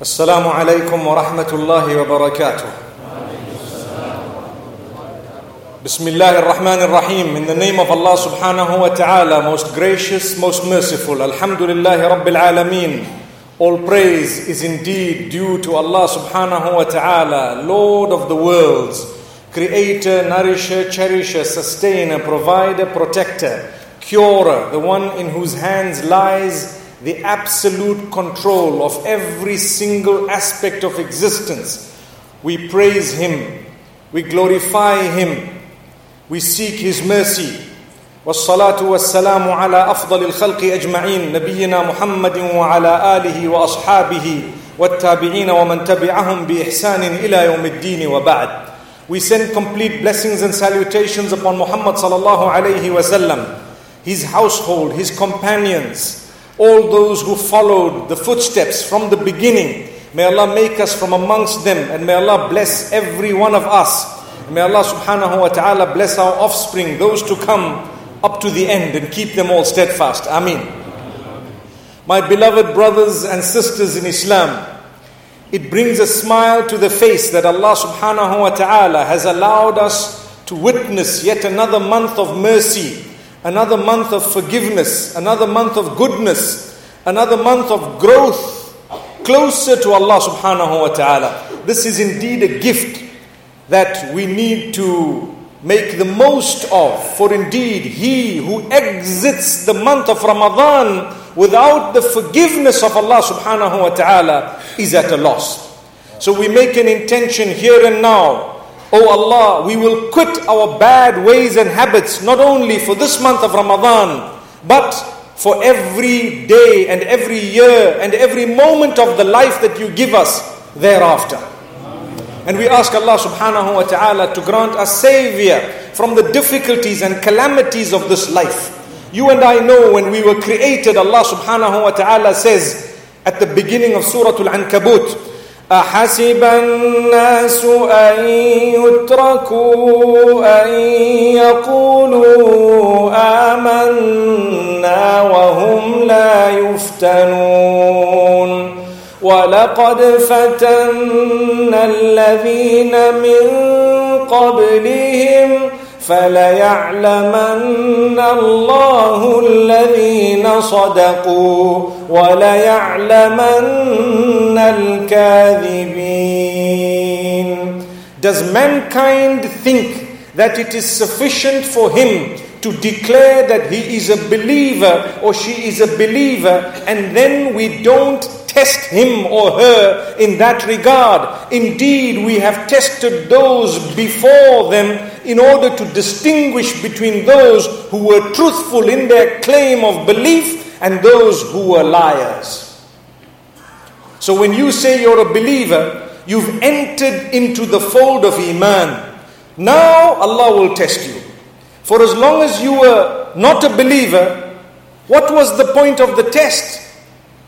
السلام عليكم ورحمة الله وبركاته. بسم الله الرحمن الرحيم In the name of Allah subhanahu wa ta'ala, most gracious, most merciful. Alhamdulillah Rabbil Alameen. All praise is indeed due to Allah subhanahu wa ta'ala, Lord of the worlds, creator, nourisher, cherisher, sustainer, provider, protector, curer, the one in whose hands lies the absolute control of every single aspect of existence. We praise Him, we glorify Him, we seek His mercy. والصلاة والسلام على أفضل الخلق أجمعين نبينا محمد وعلى آله وأصحابه والتابعين ومن تبعهم بإحسان إلى يوم الدين وبعد We send complete blessings and salutations upon Muhammad sallallahu alayhi wasallam, his household, his companions, all those who followed the footsteps from the beginning. May Allah make us from amongst them and may Allah bless every one of us. May Allah subhanahu wa ta'ala bless our offspring, those to come up to the end and keep them all steadfast. Ameen. My beloved brothers and sisters in Islam, it brings a smile to the face that Allah subhanahu wa ta'ala has allowed us to witness yet another month of mercy, another month of forgiveness, another month of goodness, another month of growth closer to Allah subhanahu wa ta'ala. This is indeed a gift that we need to make the most of. For indeed, he who exits the month of Ramadan without the forgiveness of Allah subhanahu wa ta'ala is at a loss. So we make an intention here and now. Oh Allah, we will quit our bad ways and habits not only for this month of Ramadan, but for every day and every year and every moment of the life that you give us thereafter. And we ask Allah subhanahu wa ta'ala to grant us savior from the difficulties and calamities of this life. You and I know when we were created, Allah subhanahu wa ta'ala says at the beginning of Surah Al-Ankabut, أحسب الناس أن يتركوا أن يقولوا آمنا وهم لا يفتنون. ولقد فتنا الذين من قبلهم فليعلمن الله الذين صدقوا وليعلمن الكاذبين Does mankind think that it is sufficient for him to declare that he is a believer or she is a believer and then we don't test him or her in that regard. Indeed, we have tested those before them in order to distinguish between those who were truthful in their claim of belief and those who were liars. So when you say you're a believer, you've entered into the fold of Iman. Now Allah will test you. For as long as you were not a believer, what was the point of the test?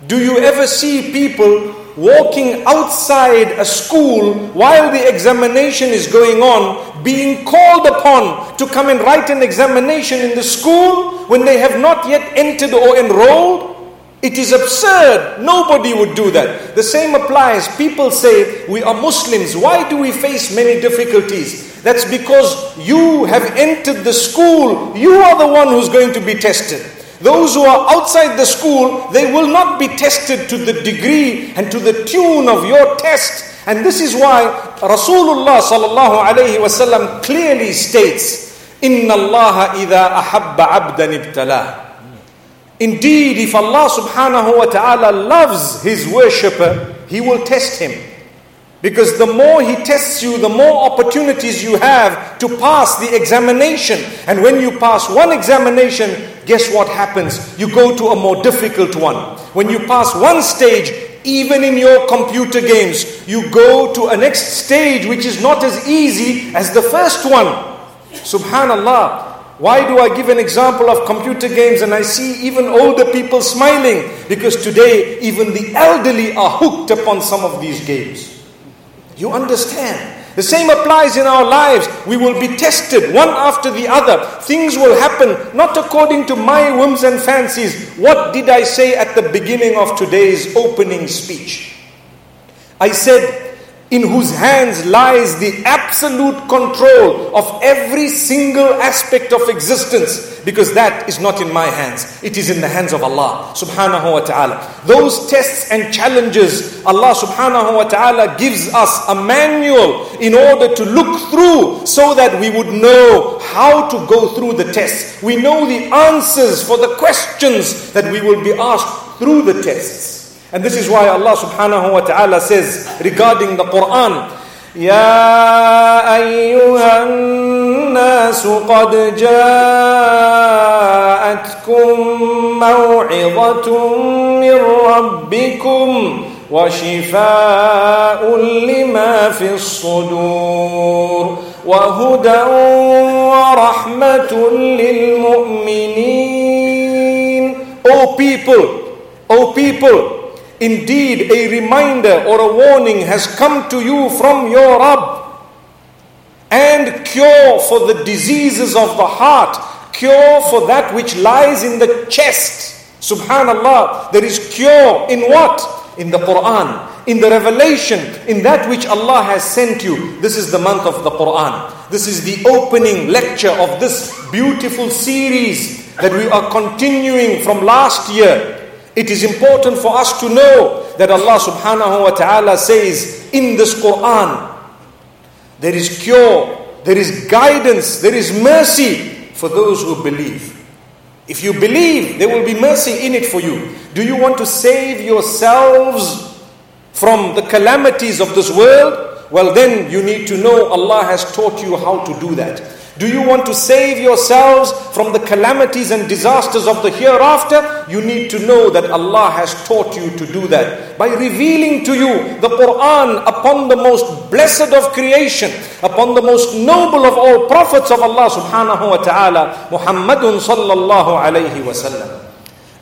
Do you ever see people walking outside a school while the examination is going on, being called upon to come and write an examination in the school when they have not yet entered or enrolled? It is absurd. Nobody would do that. The same applies. People say, We are Muslims. Why do we face many difficulties? That's because you have entered the school. You are the one who's going to be tested. Those who are outside the school, they will not be tested to the degree and to the tune of your test. And this is why Rasulullah sallallahu alayhi wasallam clearly states, Inna Allah idha ahabba abdan ibtalah. Indeed, if Allah subhanahu wa ta'ala loves his worshipper, he will test him. Because the more he tests you, the more opportunities you have to pass the examination. And when you pass one examination, guess what happens? You go to a more difficult one. When you pass one stage, even in your computer games, you go to a next stage which is not as easy as the first one. Subhanallah. Why do I give an example of computer games and I see even older people smiling? Because today, even the elderly are hooked upon some of these games. You understand? The same applies in our lives. We will be tested one after the other. Things will happen not according to my whims and fancies. What did I say at the beginning of today's opening speech? I said, in whose hands lies the absolute control of every single aspect of existence because that is not in my hands. It is in the hands of Allah subhanahu wa ta'ala. Those tests and challenges Allah subhanahu wa ta'ala gives us a manual in order to look through so that we would know how to go through the tests. We know the answers for the questions that we will be asked through the tests and this is why Allah subhanahu wa ta'ala says regarding the Quran, يا أيها الناس قد جاءتكم موعظة من ربكم وشفاء لما في الصدور وهدى ورحمة للمؤمنين O people, O people, Indeed, a reminder or a warning has come to you from your Rabb. And cure for the diseases of the heart, cure for that which lies in the chest. Subhanallah, there is cure in what? In the Quran, in the revelation, in that which Allah has sent you. This is the month of the Quran. This is the opening lecture of this beautiful series that we are continuing from last year. It is important for us to know that Allah subhanahu wa ta'ala says in this Quran, there is cure, there is guidance, there is mercy for those who believe. If you believe, there will be mercy in it for you. Do you want to save yourselves from the calamities of this world? Well, then you need to know Allah has taught you how to do that. Do you want to save yourselves from the calamities and disasters of the hereafter? You need to know that Allah has taught you to do that by revealing to you the Quran upon the most blessed of creation, upon the most noble of all prophets of Allah subhanahu wa ta'ala, Muhammadun sallallahu alayhi wa sallam.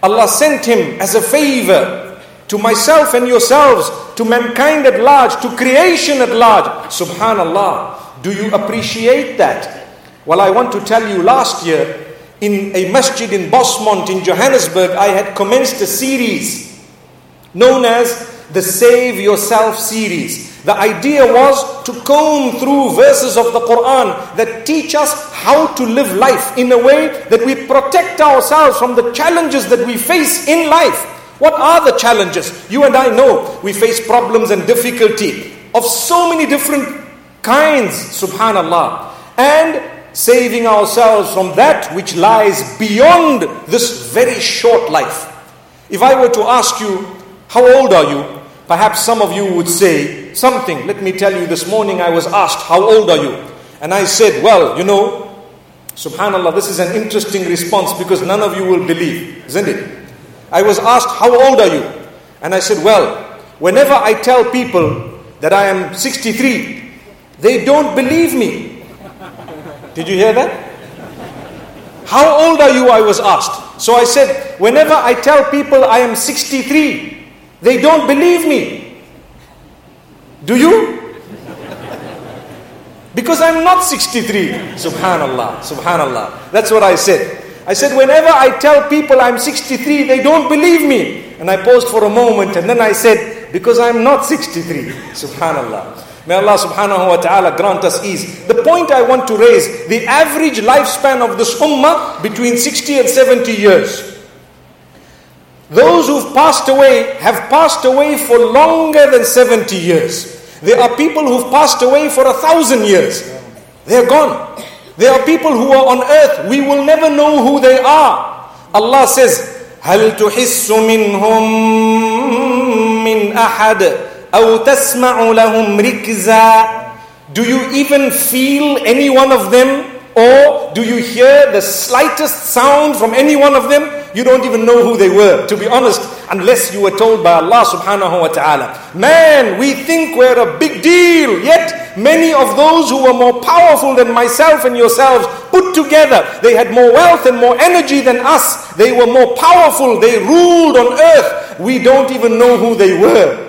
Allah sent him as a favor to myself and yourselves, to mankind at large, to creation at large. Subhanallah. Do you appreciate that? Well, I want to tell you last year in a masjid in Bosmont in Johannesburg, I had commenced a series known as the Save Yourself series. The idea was to comb through verses of the Quran that teach us how to live life in a way that we protect ourselves from the challenges that we face in life. What are the challenges? You and I know we face problems and difficulty of so many different kinds, subhanallah. And saving ourselves from that which lies beyond this very short life. If I were to ask you, how old are you? Perhaps some of you would say something. Let me tell you, this morning I was asked, how old are you? And I said, well, you know, subhanAllah, this is an interesting response because none of you will believe, isn't it? I was asked, how old are you? And I said, well, whenever I tell people that I am 63, they don't believe me. Did you hear that? How old are you? I was asked. So I said, whenever I tell people I am 63, they don't believe me. Do you? Because I'm not 63. Subhanallah, subhanallah. That's what I said. I said, whenever I tell people I'm 63, they don't believe me. And I paused for a moment and then I said, because I'm not 63. Subhanallah. May Allah subhanahu wa ta'ala grant us ease. The point I want to raise, the average lifespan of this ummah between 60 and 70 years. Those who've passed away have passed away for longer than 70 years. There are people who've passed away for a thousand years. They're gone. There are people who are on earth. We will never know who they are. Allah says, هل تحس منهم من أحد أو تسمع لهم ركزا Do you even feel any one of them? Or do you hear the slightest sound from any one of them? You don't even know who they were, to be honest, unless you were told by Allah subhanahu wa ta'ala. Man, we think we're a big deal, yet many of those who were more powerful than myself and yourselves put together, they had more wealth and more energy than us. They were more powerful, they ruled on earth. We don't even know who they were.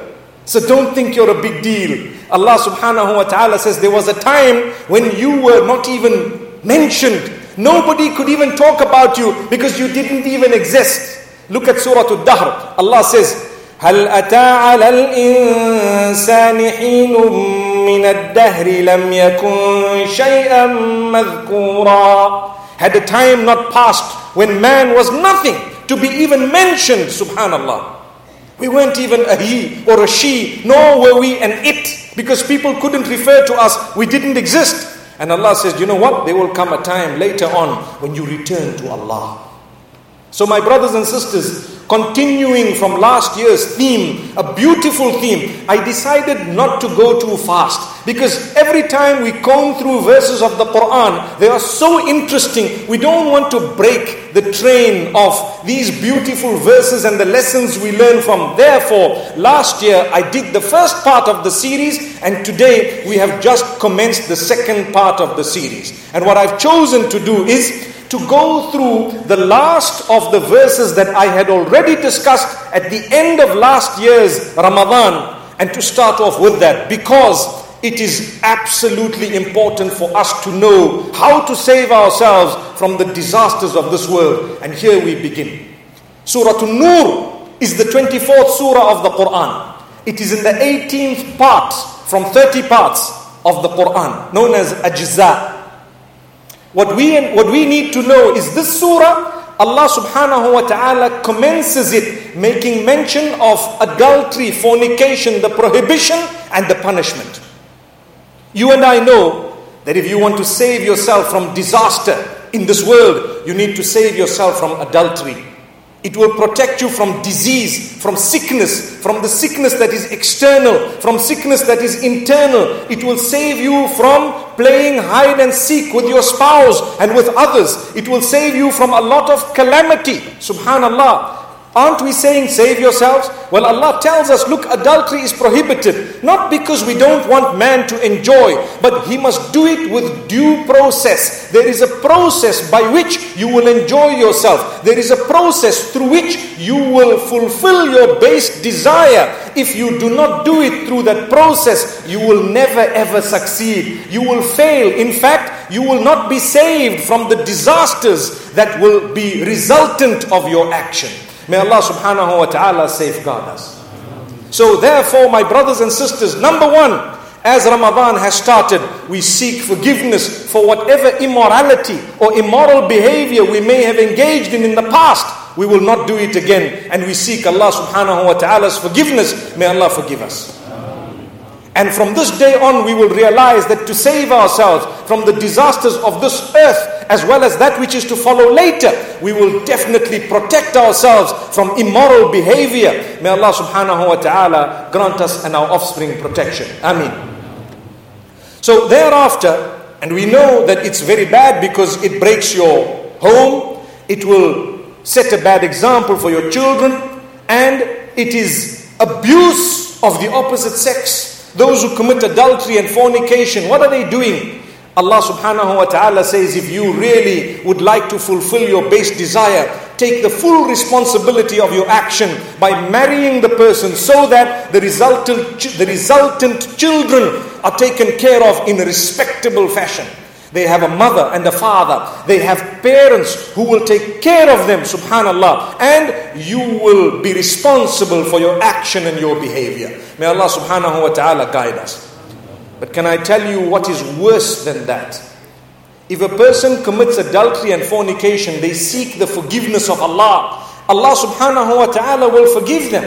So don't think you're a big deal. Allah subhanahu wa ta'ala says there was a time when you were not even mentioned. Nobody could even talk about you because you didn't even exist. Look at Surah Al-Dahr. Allah says, هل أتى على الإنسان حين من الدهر لم يكن شيئا مذكورا Had the time not passed when man was nothing to be even mentioned, subhanallah. We weren't even a he or a she, nor were we an it, because people couldn't refer to us. We didn't exist. And Allah says, you know what? There will come a time later on when you return to Allah. So, my brothers and sisters, Continuing from last year's theme, a beautiful theme, I decided not to go too fast because every time we comb through verses of the Quran, they are so interesting. We don't want to break the train of these beautiful verses and the lessons we learn from. Therefore, last year I did the first part of the series, and today we have just commenced the second part of the series. And what I've chosen to do is to go through the last of the verses that I had already discussed at the end of last year's Ramadan and to start off with that because it is absolutely important for us to know how to save ourselves from the disasters of this world. And here we begin. Surah An-Nur is the 24th surah of the Quran. It is in the 18th part from 30 parts of the Quran, known as Ajza. What we, what we need to know is this surah, Allah subhanahu wa ta'ala commences it making mention of adultery, fornication, the prohibition and the punishment. You and I know that if you want to save yourself from disaster in this world, you need to save yourself from adultery. It will protect you from disease, from sickness, from the sickness that is external, from sickness that is internal. It will save you from playing hide and seek with your spouse and with others. It will save you from a lot of calamity. Subhanallah. Aren't we saying save yourselves? Well, Allah tells us, look, adultery is prohibited. Not because we don't want man to enjoy, but he must do it with due process. There is a process by which you will enjoy yourself. There is a process through which you will fulfill your base desire. If you do not do it through that process, you will never ever succeed. You will fail. In fact, you will not be saved from the disasters that will be resultant of your action. May Allah subhanahu wa ta'ala safeguard us. So therefore, my brothers and sisters, number one, as Ramadan has started, we seek forgiveness for whatever immorality or immoral behavior we may have engaged in in the past. We will not do it again. And we seek Allah subhanahu wa ta'ala's forgiveness. May Allah forgive us. And from this day on, we will realize that to save ourselves from the disasters of this earth, as well as that which is to follow later, we will definitely protect ourselves from immoral behavior. May Allah subhanahu wa ta'ala grant us and our offspring protection. Ameen. So thereafter, and we know that it's very bad because it breaks your home, it will set a bad example for your children, and it is abuse of the opposite sex. Those who commit adultery and fornication, what are they doing? Allah subhanahu wa ta'ala says, if you really would like to fulfill your base desire, take the full responsibility of your action by marrying the person so that the resultant, the resultant children are taken care of in a respectable fashion. They have a mother and a father. They have parents who will take care of them, subhanAllah. And you will be responsible for your action and your behavior. May Allah subhanahu wa ta'ala guide us. But can I tell you what is worse than that? If a person commits adultery and fornication, they seek the forgiveness of Allah. Allah subhanahu wa ta'ala will forgive them.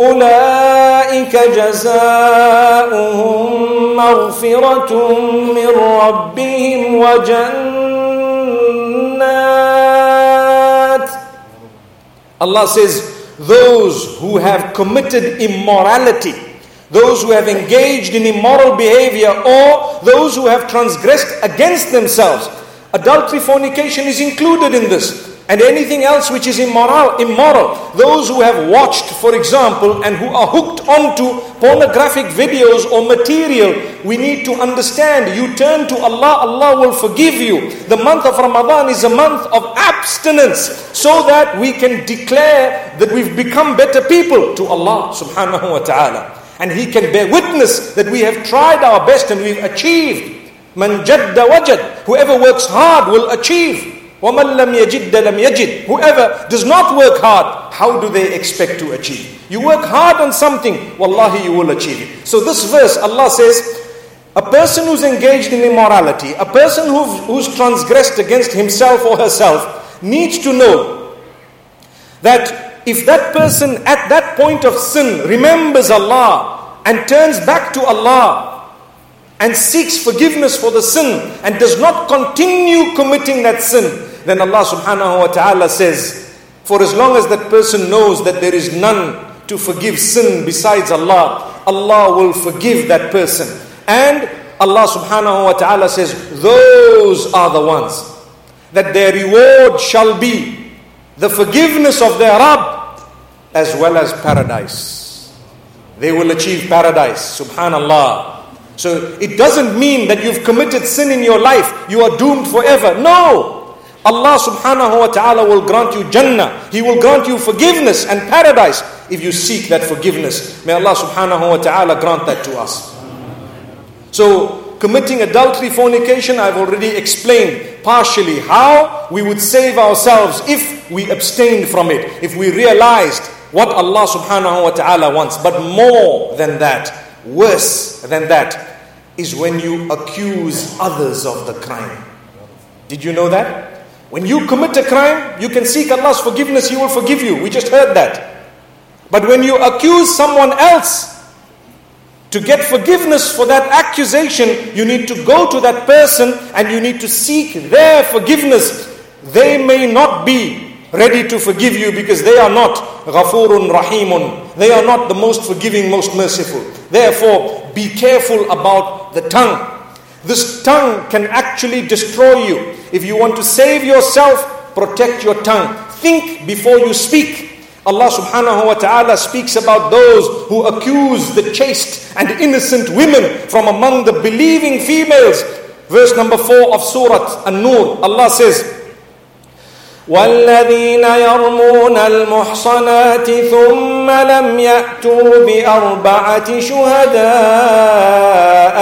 أولئك جزاؤهم مغفرة من ربهم وجنات Allah says, those who have committed immorality, those who have engaged in immoral behavior, or those who have transgressed against themselves. Adultery, fornication is included in this. and anything else which is immoral, immoral. Those who have watched, for example, and who are hooked onto pornographic videos or material, we need to understand you turn to Allah, Allah will forgive you. The month of Ramadan is a month of abstinence so that we can declare that we've become better people to Allah subhanahu wa ta'ala. And He can bear witness that we have tried our best and we've achieved. Man jadda wajad. Whoever works hard will achieve. وَمَنْ لَمْ يَجِدَّ لَمْ يَجِدْ Whoever does not work hard, how do they expect to achieve? You work hard on something, wallahi you will achieve it. So this verse, Allah says, a person who's engaged in immorality, a person who's, who's transgressed against himself or herself, needs to know that if that person at that point of sin remembers Allah and turns back to Allah and seeks forgiveness for the sin and does not continue committing that sin, then Allah subhanahu wa ta'ala says, For as long as that person knows that there is none to forgive sin besides Allah, Allah will forgive that person. And Allah subhanahu wa ta'ala says, Those are the ones that their reward shall be the forgiveness of their Rabb as well as paradise. They will achieve paradise. Subhanallah. So it doesn't mean that you've committed sin in your life, you are doomed forever. No! Allah subhanahu wa ta'ala will grant you Jannah. He will grant you forgiveness and paradise if you seek that forgiveness. May Allah subhanahu wa ta'ala grant that to us. So, committing adultery, fornication, I've already explained partially how we would save ourselves if we abstained from it, if we realized what Allah subhanahu wa ta'ala wants. But more than that, worse than that, is when you accuse others of the crime. Did you know that? When you commit a crime, you can seek Allah's forgiveness, He will forgive you. We just heard that. But when you accuse someone else, to get forgiveness for that accusation, you need to go to that person and you need to seek their forgiveness. They may not be ready to forgive you because they are not ghafurun rahimun. They are not the most forgiving, most merciful. Therefore, be careful about the tongue. This tongue can actually destroy you. If you want to save yourself, protect your tongue. Think before you speak. Allah subhanahu wa ta'ala speaks about those who accuse the chaste and innocent women from among the believing females. Verse number 4 of Surah An-Nur, Allah says, والذين يرمون المحصنات ثم لم يأتوا بأربعة شهداء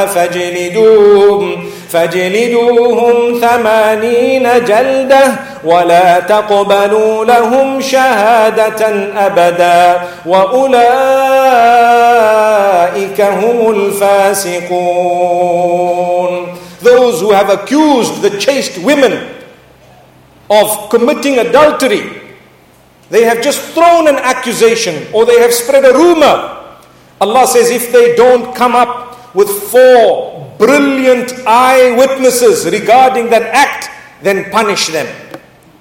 فاجلدوهم فاجلدوهم ثمانين جلدة ولا تقبلوا لهم شهادة أبدا وأولئك هم الفاسقون. Those who have accused the chaste women of committing adultery. They have just thrown an accusation or they have spread a rumor. Allah says, if they don't come up with four brilliant eyewitnesses regarding that act, then punish them.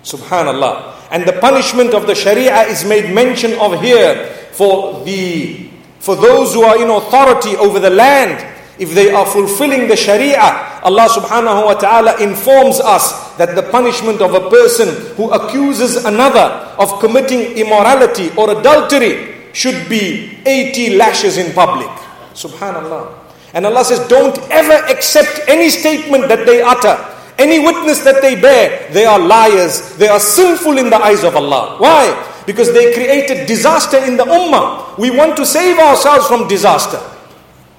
Subhanallah. And the punishment of the Sharia is made mention of here for the for those who are in authority over the land if they are fulfilling the Sharia, Allah subhanahu wa ta'ala informs us that the punishment of a person who accuses another of committing immorality or adultery should be 80 lashes in public. Subhanallah. And Allah says, don't ever accept any statement that they utter, any witness that they bear. They are liars. They are sinful in the eyes of Allah. Why? Because they created disaster in the ummah. We want to save ourselves from disaster.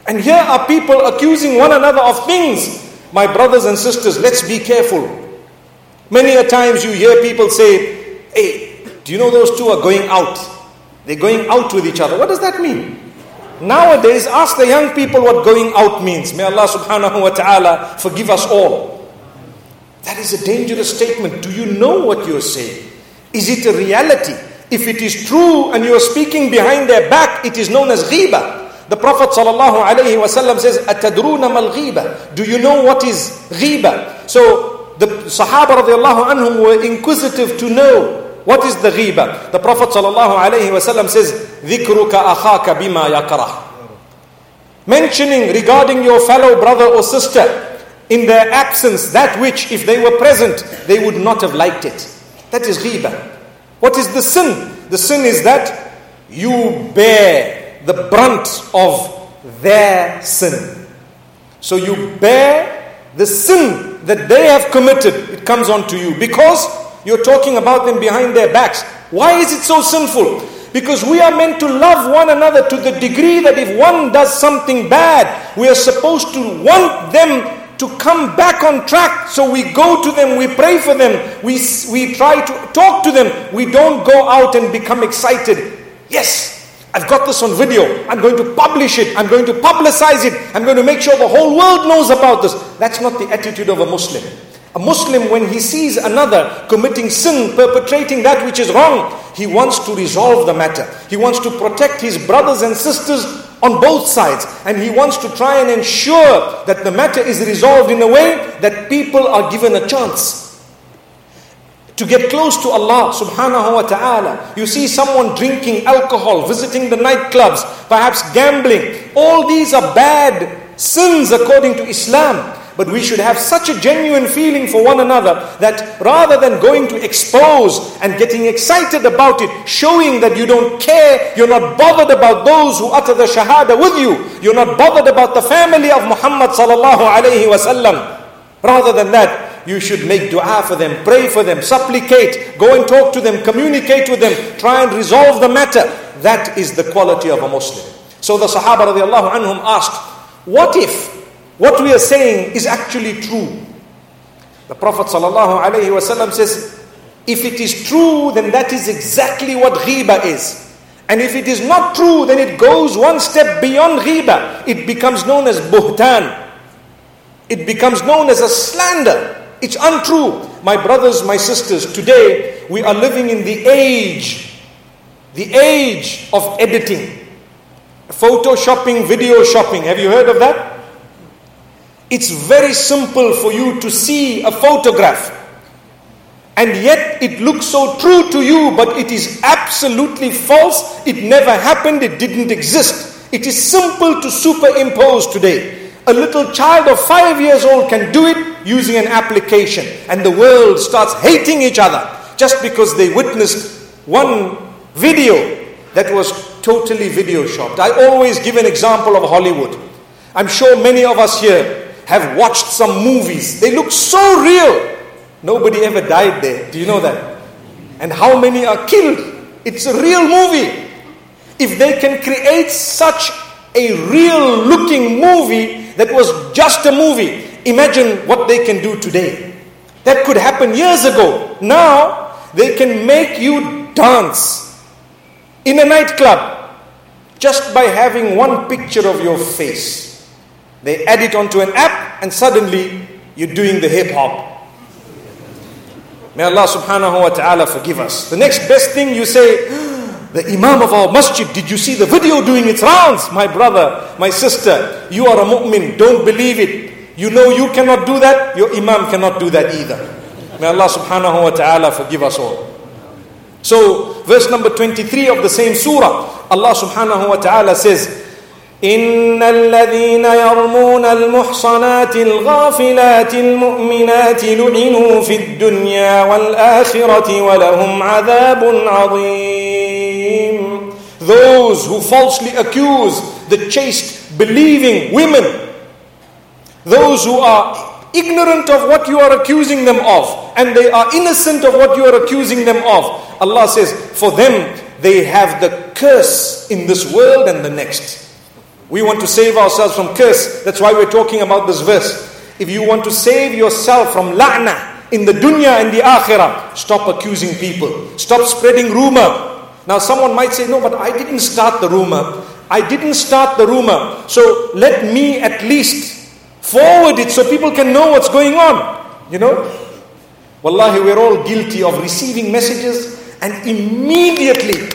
And here are people accusing one another of things. My brothers and sisters, let's be careful. Many a times you hear people say, Hey, do you know those two are going out? They're going out with each other. What does that mean? Nowadays, ask the young people what going out means. May Allah subhanahu wa ta'ala forgive us all. That is a dangerous statement. Do you know what you're saying? Is it a reality? If it is true and you are speaking behind their back, it is known as ghiba. The Prophet ﷺ says, أَتَدْرُونَ مَا Do you know what is ghiba? So the Sahaba radiallahu anhum were inquisitive to know what is the ghibah. The Prophet sallallahu alayhi wasallam says, ذِكْرُكَ أَخَاكَ بِمَا يَكْرَهُ Mentioning regarding your fellow brother or sister in their absence that which, if they were present, they would not have liked it. That is ghibah. What is the sin? The sin is that you bear the brunt of their sin. So you bear the sin that they have committed. It comes onto you because you're talking about them behind their backs. Why is it so sinful? Because we are meant to love one another to the degree that if one does something bad, we are supposed to want them to come back on track. So we go to them, we pray for them, we, we try to talk to them. We don't go out and become excited. Yes, I've got this on video. I'm going to publish it. I'm going to publicize it. I'm going to make sure the whole world knows about this. That's not the attitude of a Muslim. A Muslim, when he sees another committing sin, perpetrating that which is wrong, he wants to resolve the matter. He wants to protect his brothers and sisters on both sides. And he wants to try and ensure that the matter is resolved in a way that people are given a chance to get close to Allah subhanahu wa ta'ala. You see someone drinking alcohol, visiting the nightclubs, perhaps gambling. All these are bad sins according to Islam. But we should have such a genuine feeling for one another that rather than going to expose and getting excited about it, showing that you don't care, you're not bothered about those who utter the shahada with you, you're not bothered about the family of Muhammad sallallahu alayhi wasallam. Rather than that, you should make dua for them, pray for them, supplicate, go and talk to them, communicate with them, try and resolve the matter. That is the quality of a Muslim. So the Sahaba radiallahu anhum asked, what if what we are saying is actually true. The Prophet ﷺ says, if it is true, then that is exactly what ghiba is. And if it is not true, then it goes one step beyond ghiba. It becomes known as buhtan. It becomes known as a slander. It's untrue. My brothers, my sisters, today we are living in the age, the age of editing. Photo shopping, video shopping. Have you heard of that? It's very simple for you to see a photograph. And yet it looks so true to you, but it is absolutely false. It never happened, it didn't exist. It is simple to superimpose today. A little child of five years old can do it using an application, and the world starts hating each other just because they witnessed one video that was totally video shopped. I always give an example of Hollywood. I'm sure many of us here have watched some movies. They look so real. Nobody ever died there. Do you know that? And how many are killed? It's a real movie. If they can create such a real looking movie that was just a movie, imagine what they can do today. That could happen years ago. Now, they can make you dance in a nightclub just by having one picture of your face. They add it onto an app and suddenly you're doing the hip hop. May Allah subhanahu wa ta'ala forgive us. The next best thing you say, the Imam of our masjid, did you see the video doing its rounds? My brother, my sister, you are a mu'min, don't believe it. You know you cannot do that, your Imam cannot do that either. May Allah subhanahu wa ta'ala forgive us all. So, verse number 23 of the same surah, Allah subhanahu wa ta'ala says, إن الذين يرمون المحصنات الغافلات المؤمنات لعنوا في الدنيا والآخرة ولهم عذاب عظيم Those who falsely accuse the chaste, believing women, those who are ignorant of what you are accusing them of, and they are innocent of what you are accusing them of, Allah says, for them they have the curse in this world and the next. We want to save ourselves from curse. That's why we're talking about this verse. If you want to save yourself from la'na in the dunya and the akhirah, stop accusing people. Stop spreading rumor. Now someone might say, no, but I didn't start the rumor. I didn't start the rumor. So let me at least forward it so people can know what's going on. You know? Wallahi, we're all guilty of receiving messages and immediately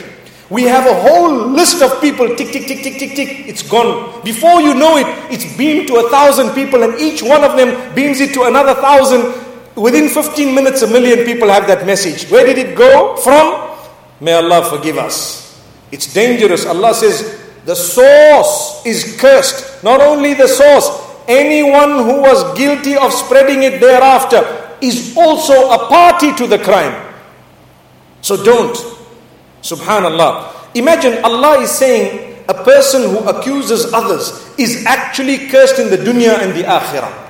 we have a whole list of people, tick, tick, tick, tick, tick, tick, it's gone. Before you know it, it's beamed to a thousand people, and each one of them beams it to another thousand. Within 15 minutes, a million people have that message. Where did it go from? May Allah forgive us. It's dangerous. Allah says, the source is cursed. Not only the source, anyone who was guilty of spreading it thereafter is also a party to the crime. So don't. Subhanallah. Imagine Allah is saying a person who accuses others is actually cursed in the dunya and the akhirah.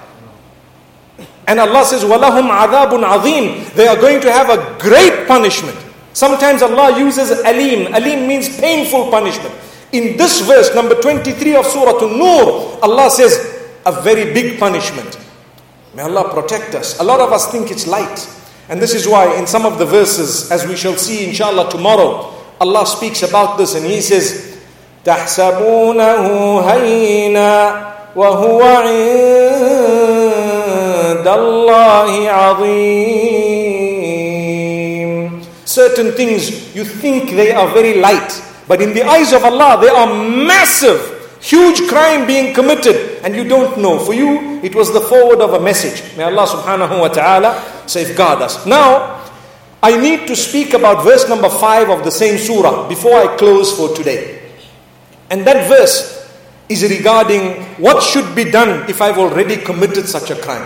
And Allah says, وَلَهُمْ عَذَابٌ عَظِيمٌ They are going to have a great punishment. Sometimes Allah uses alim. Alim means painful punishment. In this verse, number 23 of Surah An-Nur, Allah says, a very big punishment. May Allah protect us. A lot of us think it's light. And this is why in some of the verses, as we shall see inshallah tomorrow, Allah speaks about this and He says, تحسبونه هينا وهو عند الله عظيم Certain things you think they are very light, but in the eyes of Allah they are massive. Huge crime being committed and you don't know. For you, it was the forward of a message. May Allah subhanahu wa ta'ala safeguard us. Now, I need to speak about verse number 5 of the same surah before I close for today. And that verse is regarding what should be done if I've already committed such a crime.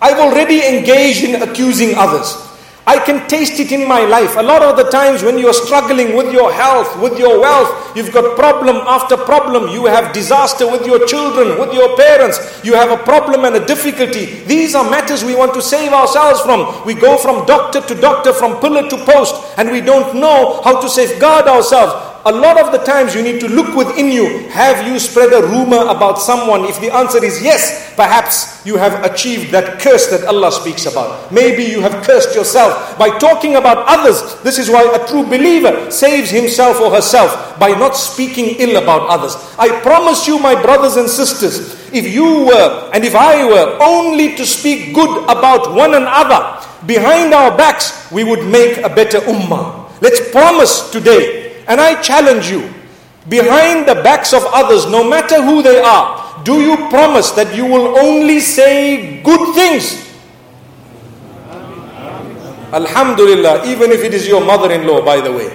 I've already engaged in accusing others. I can taste it in my life. A lot of the times when you're struggling with your health, with your wealth, you've got problem after problem. You have disaster with your children, with your parents. You have a problem and a difficulty. These are matters we want to save ourselves from. We go from doctor to doctor, from pillar to post, and we don't know how to safeguard ourselves a lot of the times you need to look within you. Have you spread a rumor about someone? If the answer is yes, perhaps you have achieved that curse that Allah speaks about. Maybe you have cursed yourself by talking about others. This is why a true believer saves himself or herself by not speaking ill about others. I promise you, my brothers and sisters, if you were and if I were only to speak good about one another behind our backs, we would make a better ummah. Let's promise today and I challenge you, behind the backs of others, no matter who they are, do you promise that you will only say good things? Alhamdulillah, even if it is your mother in law, by the way.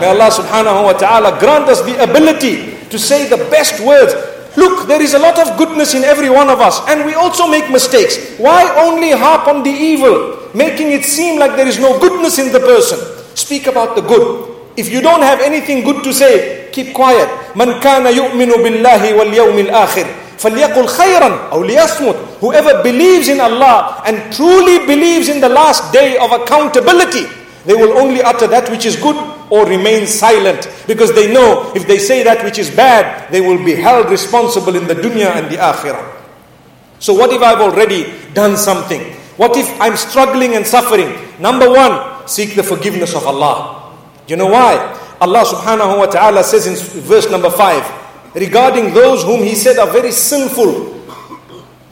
May Allah subhanahu wa ta'ala grant us the ability to say the best words. Look, there is a lot of goodness in every one of us, and we also make mistakes. Why only harp on the evil, making it seem like there is no goodness in the person? Speak about the good. If you don't have anything good to say, keep quiet. من كان يؤمن بالله واليوم الآخر فليقل خيرا أو ليصمت. Whoever believes in Allah and truly believes in the last day of accountability, they will only utter that which is good or remain silent because they know if they say that which is bad, they will be held responsible in the dunya and the akhirah. So, what if I've already done something? What if I'm struggling and suffering? Number one, seek the forgiveness of Allah. You know why? Allah subhanahu wa ta'ala says in verse number 5 regarding those whom He said are very sinful.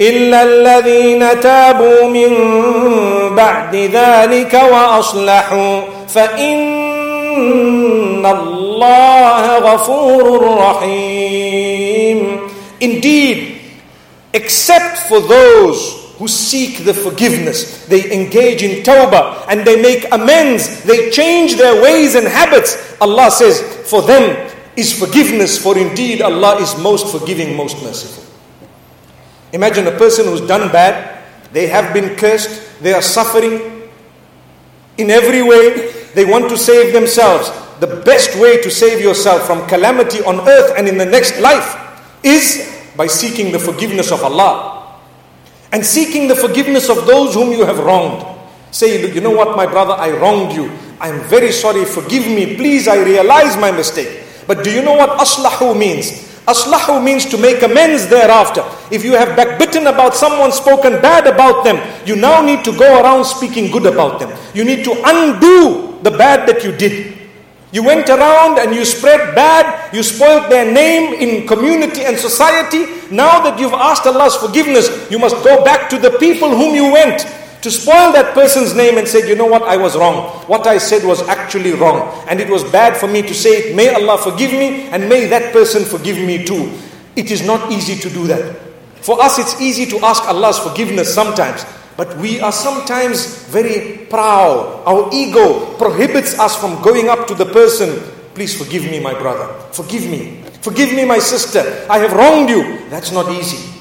إلا الذين تابوا من بعد ذلك وأصلحوا فإن الله غفور رحيم Indeed, except for those who seek the forgiveness. They engage in tawbah and they make amends. They change their ways and habits. Allah says, for them is forgiveness, for indeed Allah is most forgiving, most merciful. Imagine a person who's done bad, they have been cursed, they are suffering in every way, they want to save themselves. The best way to save yourself from calamity on earth and in the next life is by seeking the forgiveness of Allah and seeking the forgiveness of those whom you have wronged. Say, you know what, my brother, I wronged you. I'm very sorry, forgive me. Please, I realize my mistake. But do you know what aslahu means? Aslahu means to make amends thereafter. If you have backbitten about someone, spoken bad about them, you now need to go around speaking good about them. You need to undo the bad that you did. You went around and you spread bad, you spoiled their name in community and society. Now that you've asked Allah's forgiveness, you must go back to the people whom you went to spoil that person's name and say, you know what, I was wrong. What I said was actually wrong. And it was bad for me to say it. May Allah forgive me and may that person forgive me too. It is not easy to do that. For us, it's easy to ask Allah's forgiveness sometimes. But we are sometimes very proud. Our ego prohibits us from going up to the person. Please forgive me, my brother. Forgive me. Forgive me, my sister. I have wronged you. That's not easy.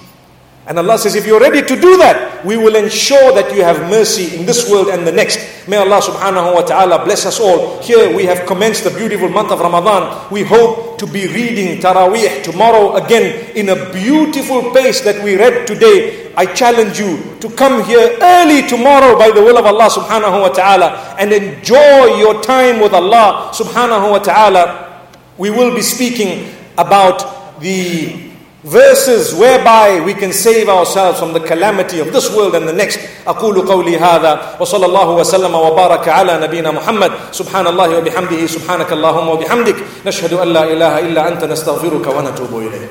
And Allah says, if you're ready to do that, we will ensure that you have mercy in this world and the next. May Allah subhanahu wa ta'ala bless us all. Here we have commenced the beautiful month of Ramadan. We hope to be reading Taraweeh tomorrow again in a beautiful pace that we read today. I challenge you to come here early tomorrow by the will of Allah subhanahu wa ta'ala and enjoy your time with Allah subhanahu wa ta'ala. We will be speaking about the verses whereby we can save ourselves from the calamity of this world and the next أقول قولي هذا وصلى الله وسلم وبارك على نبينا محمد سبحان الله وبحمده سبحانك اللهم وبحمدك نشهد أن لا إله إلا أنت نستغفرك ونتوب إليك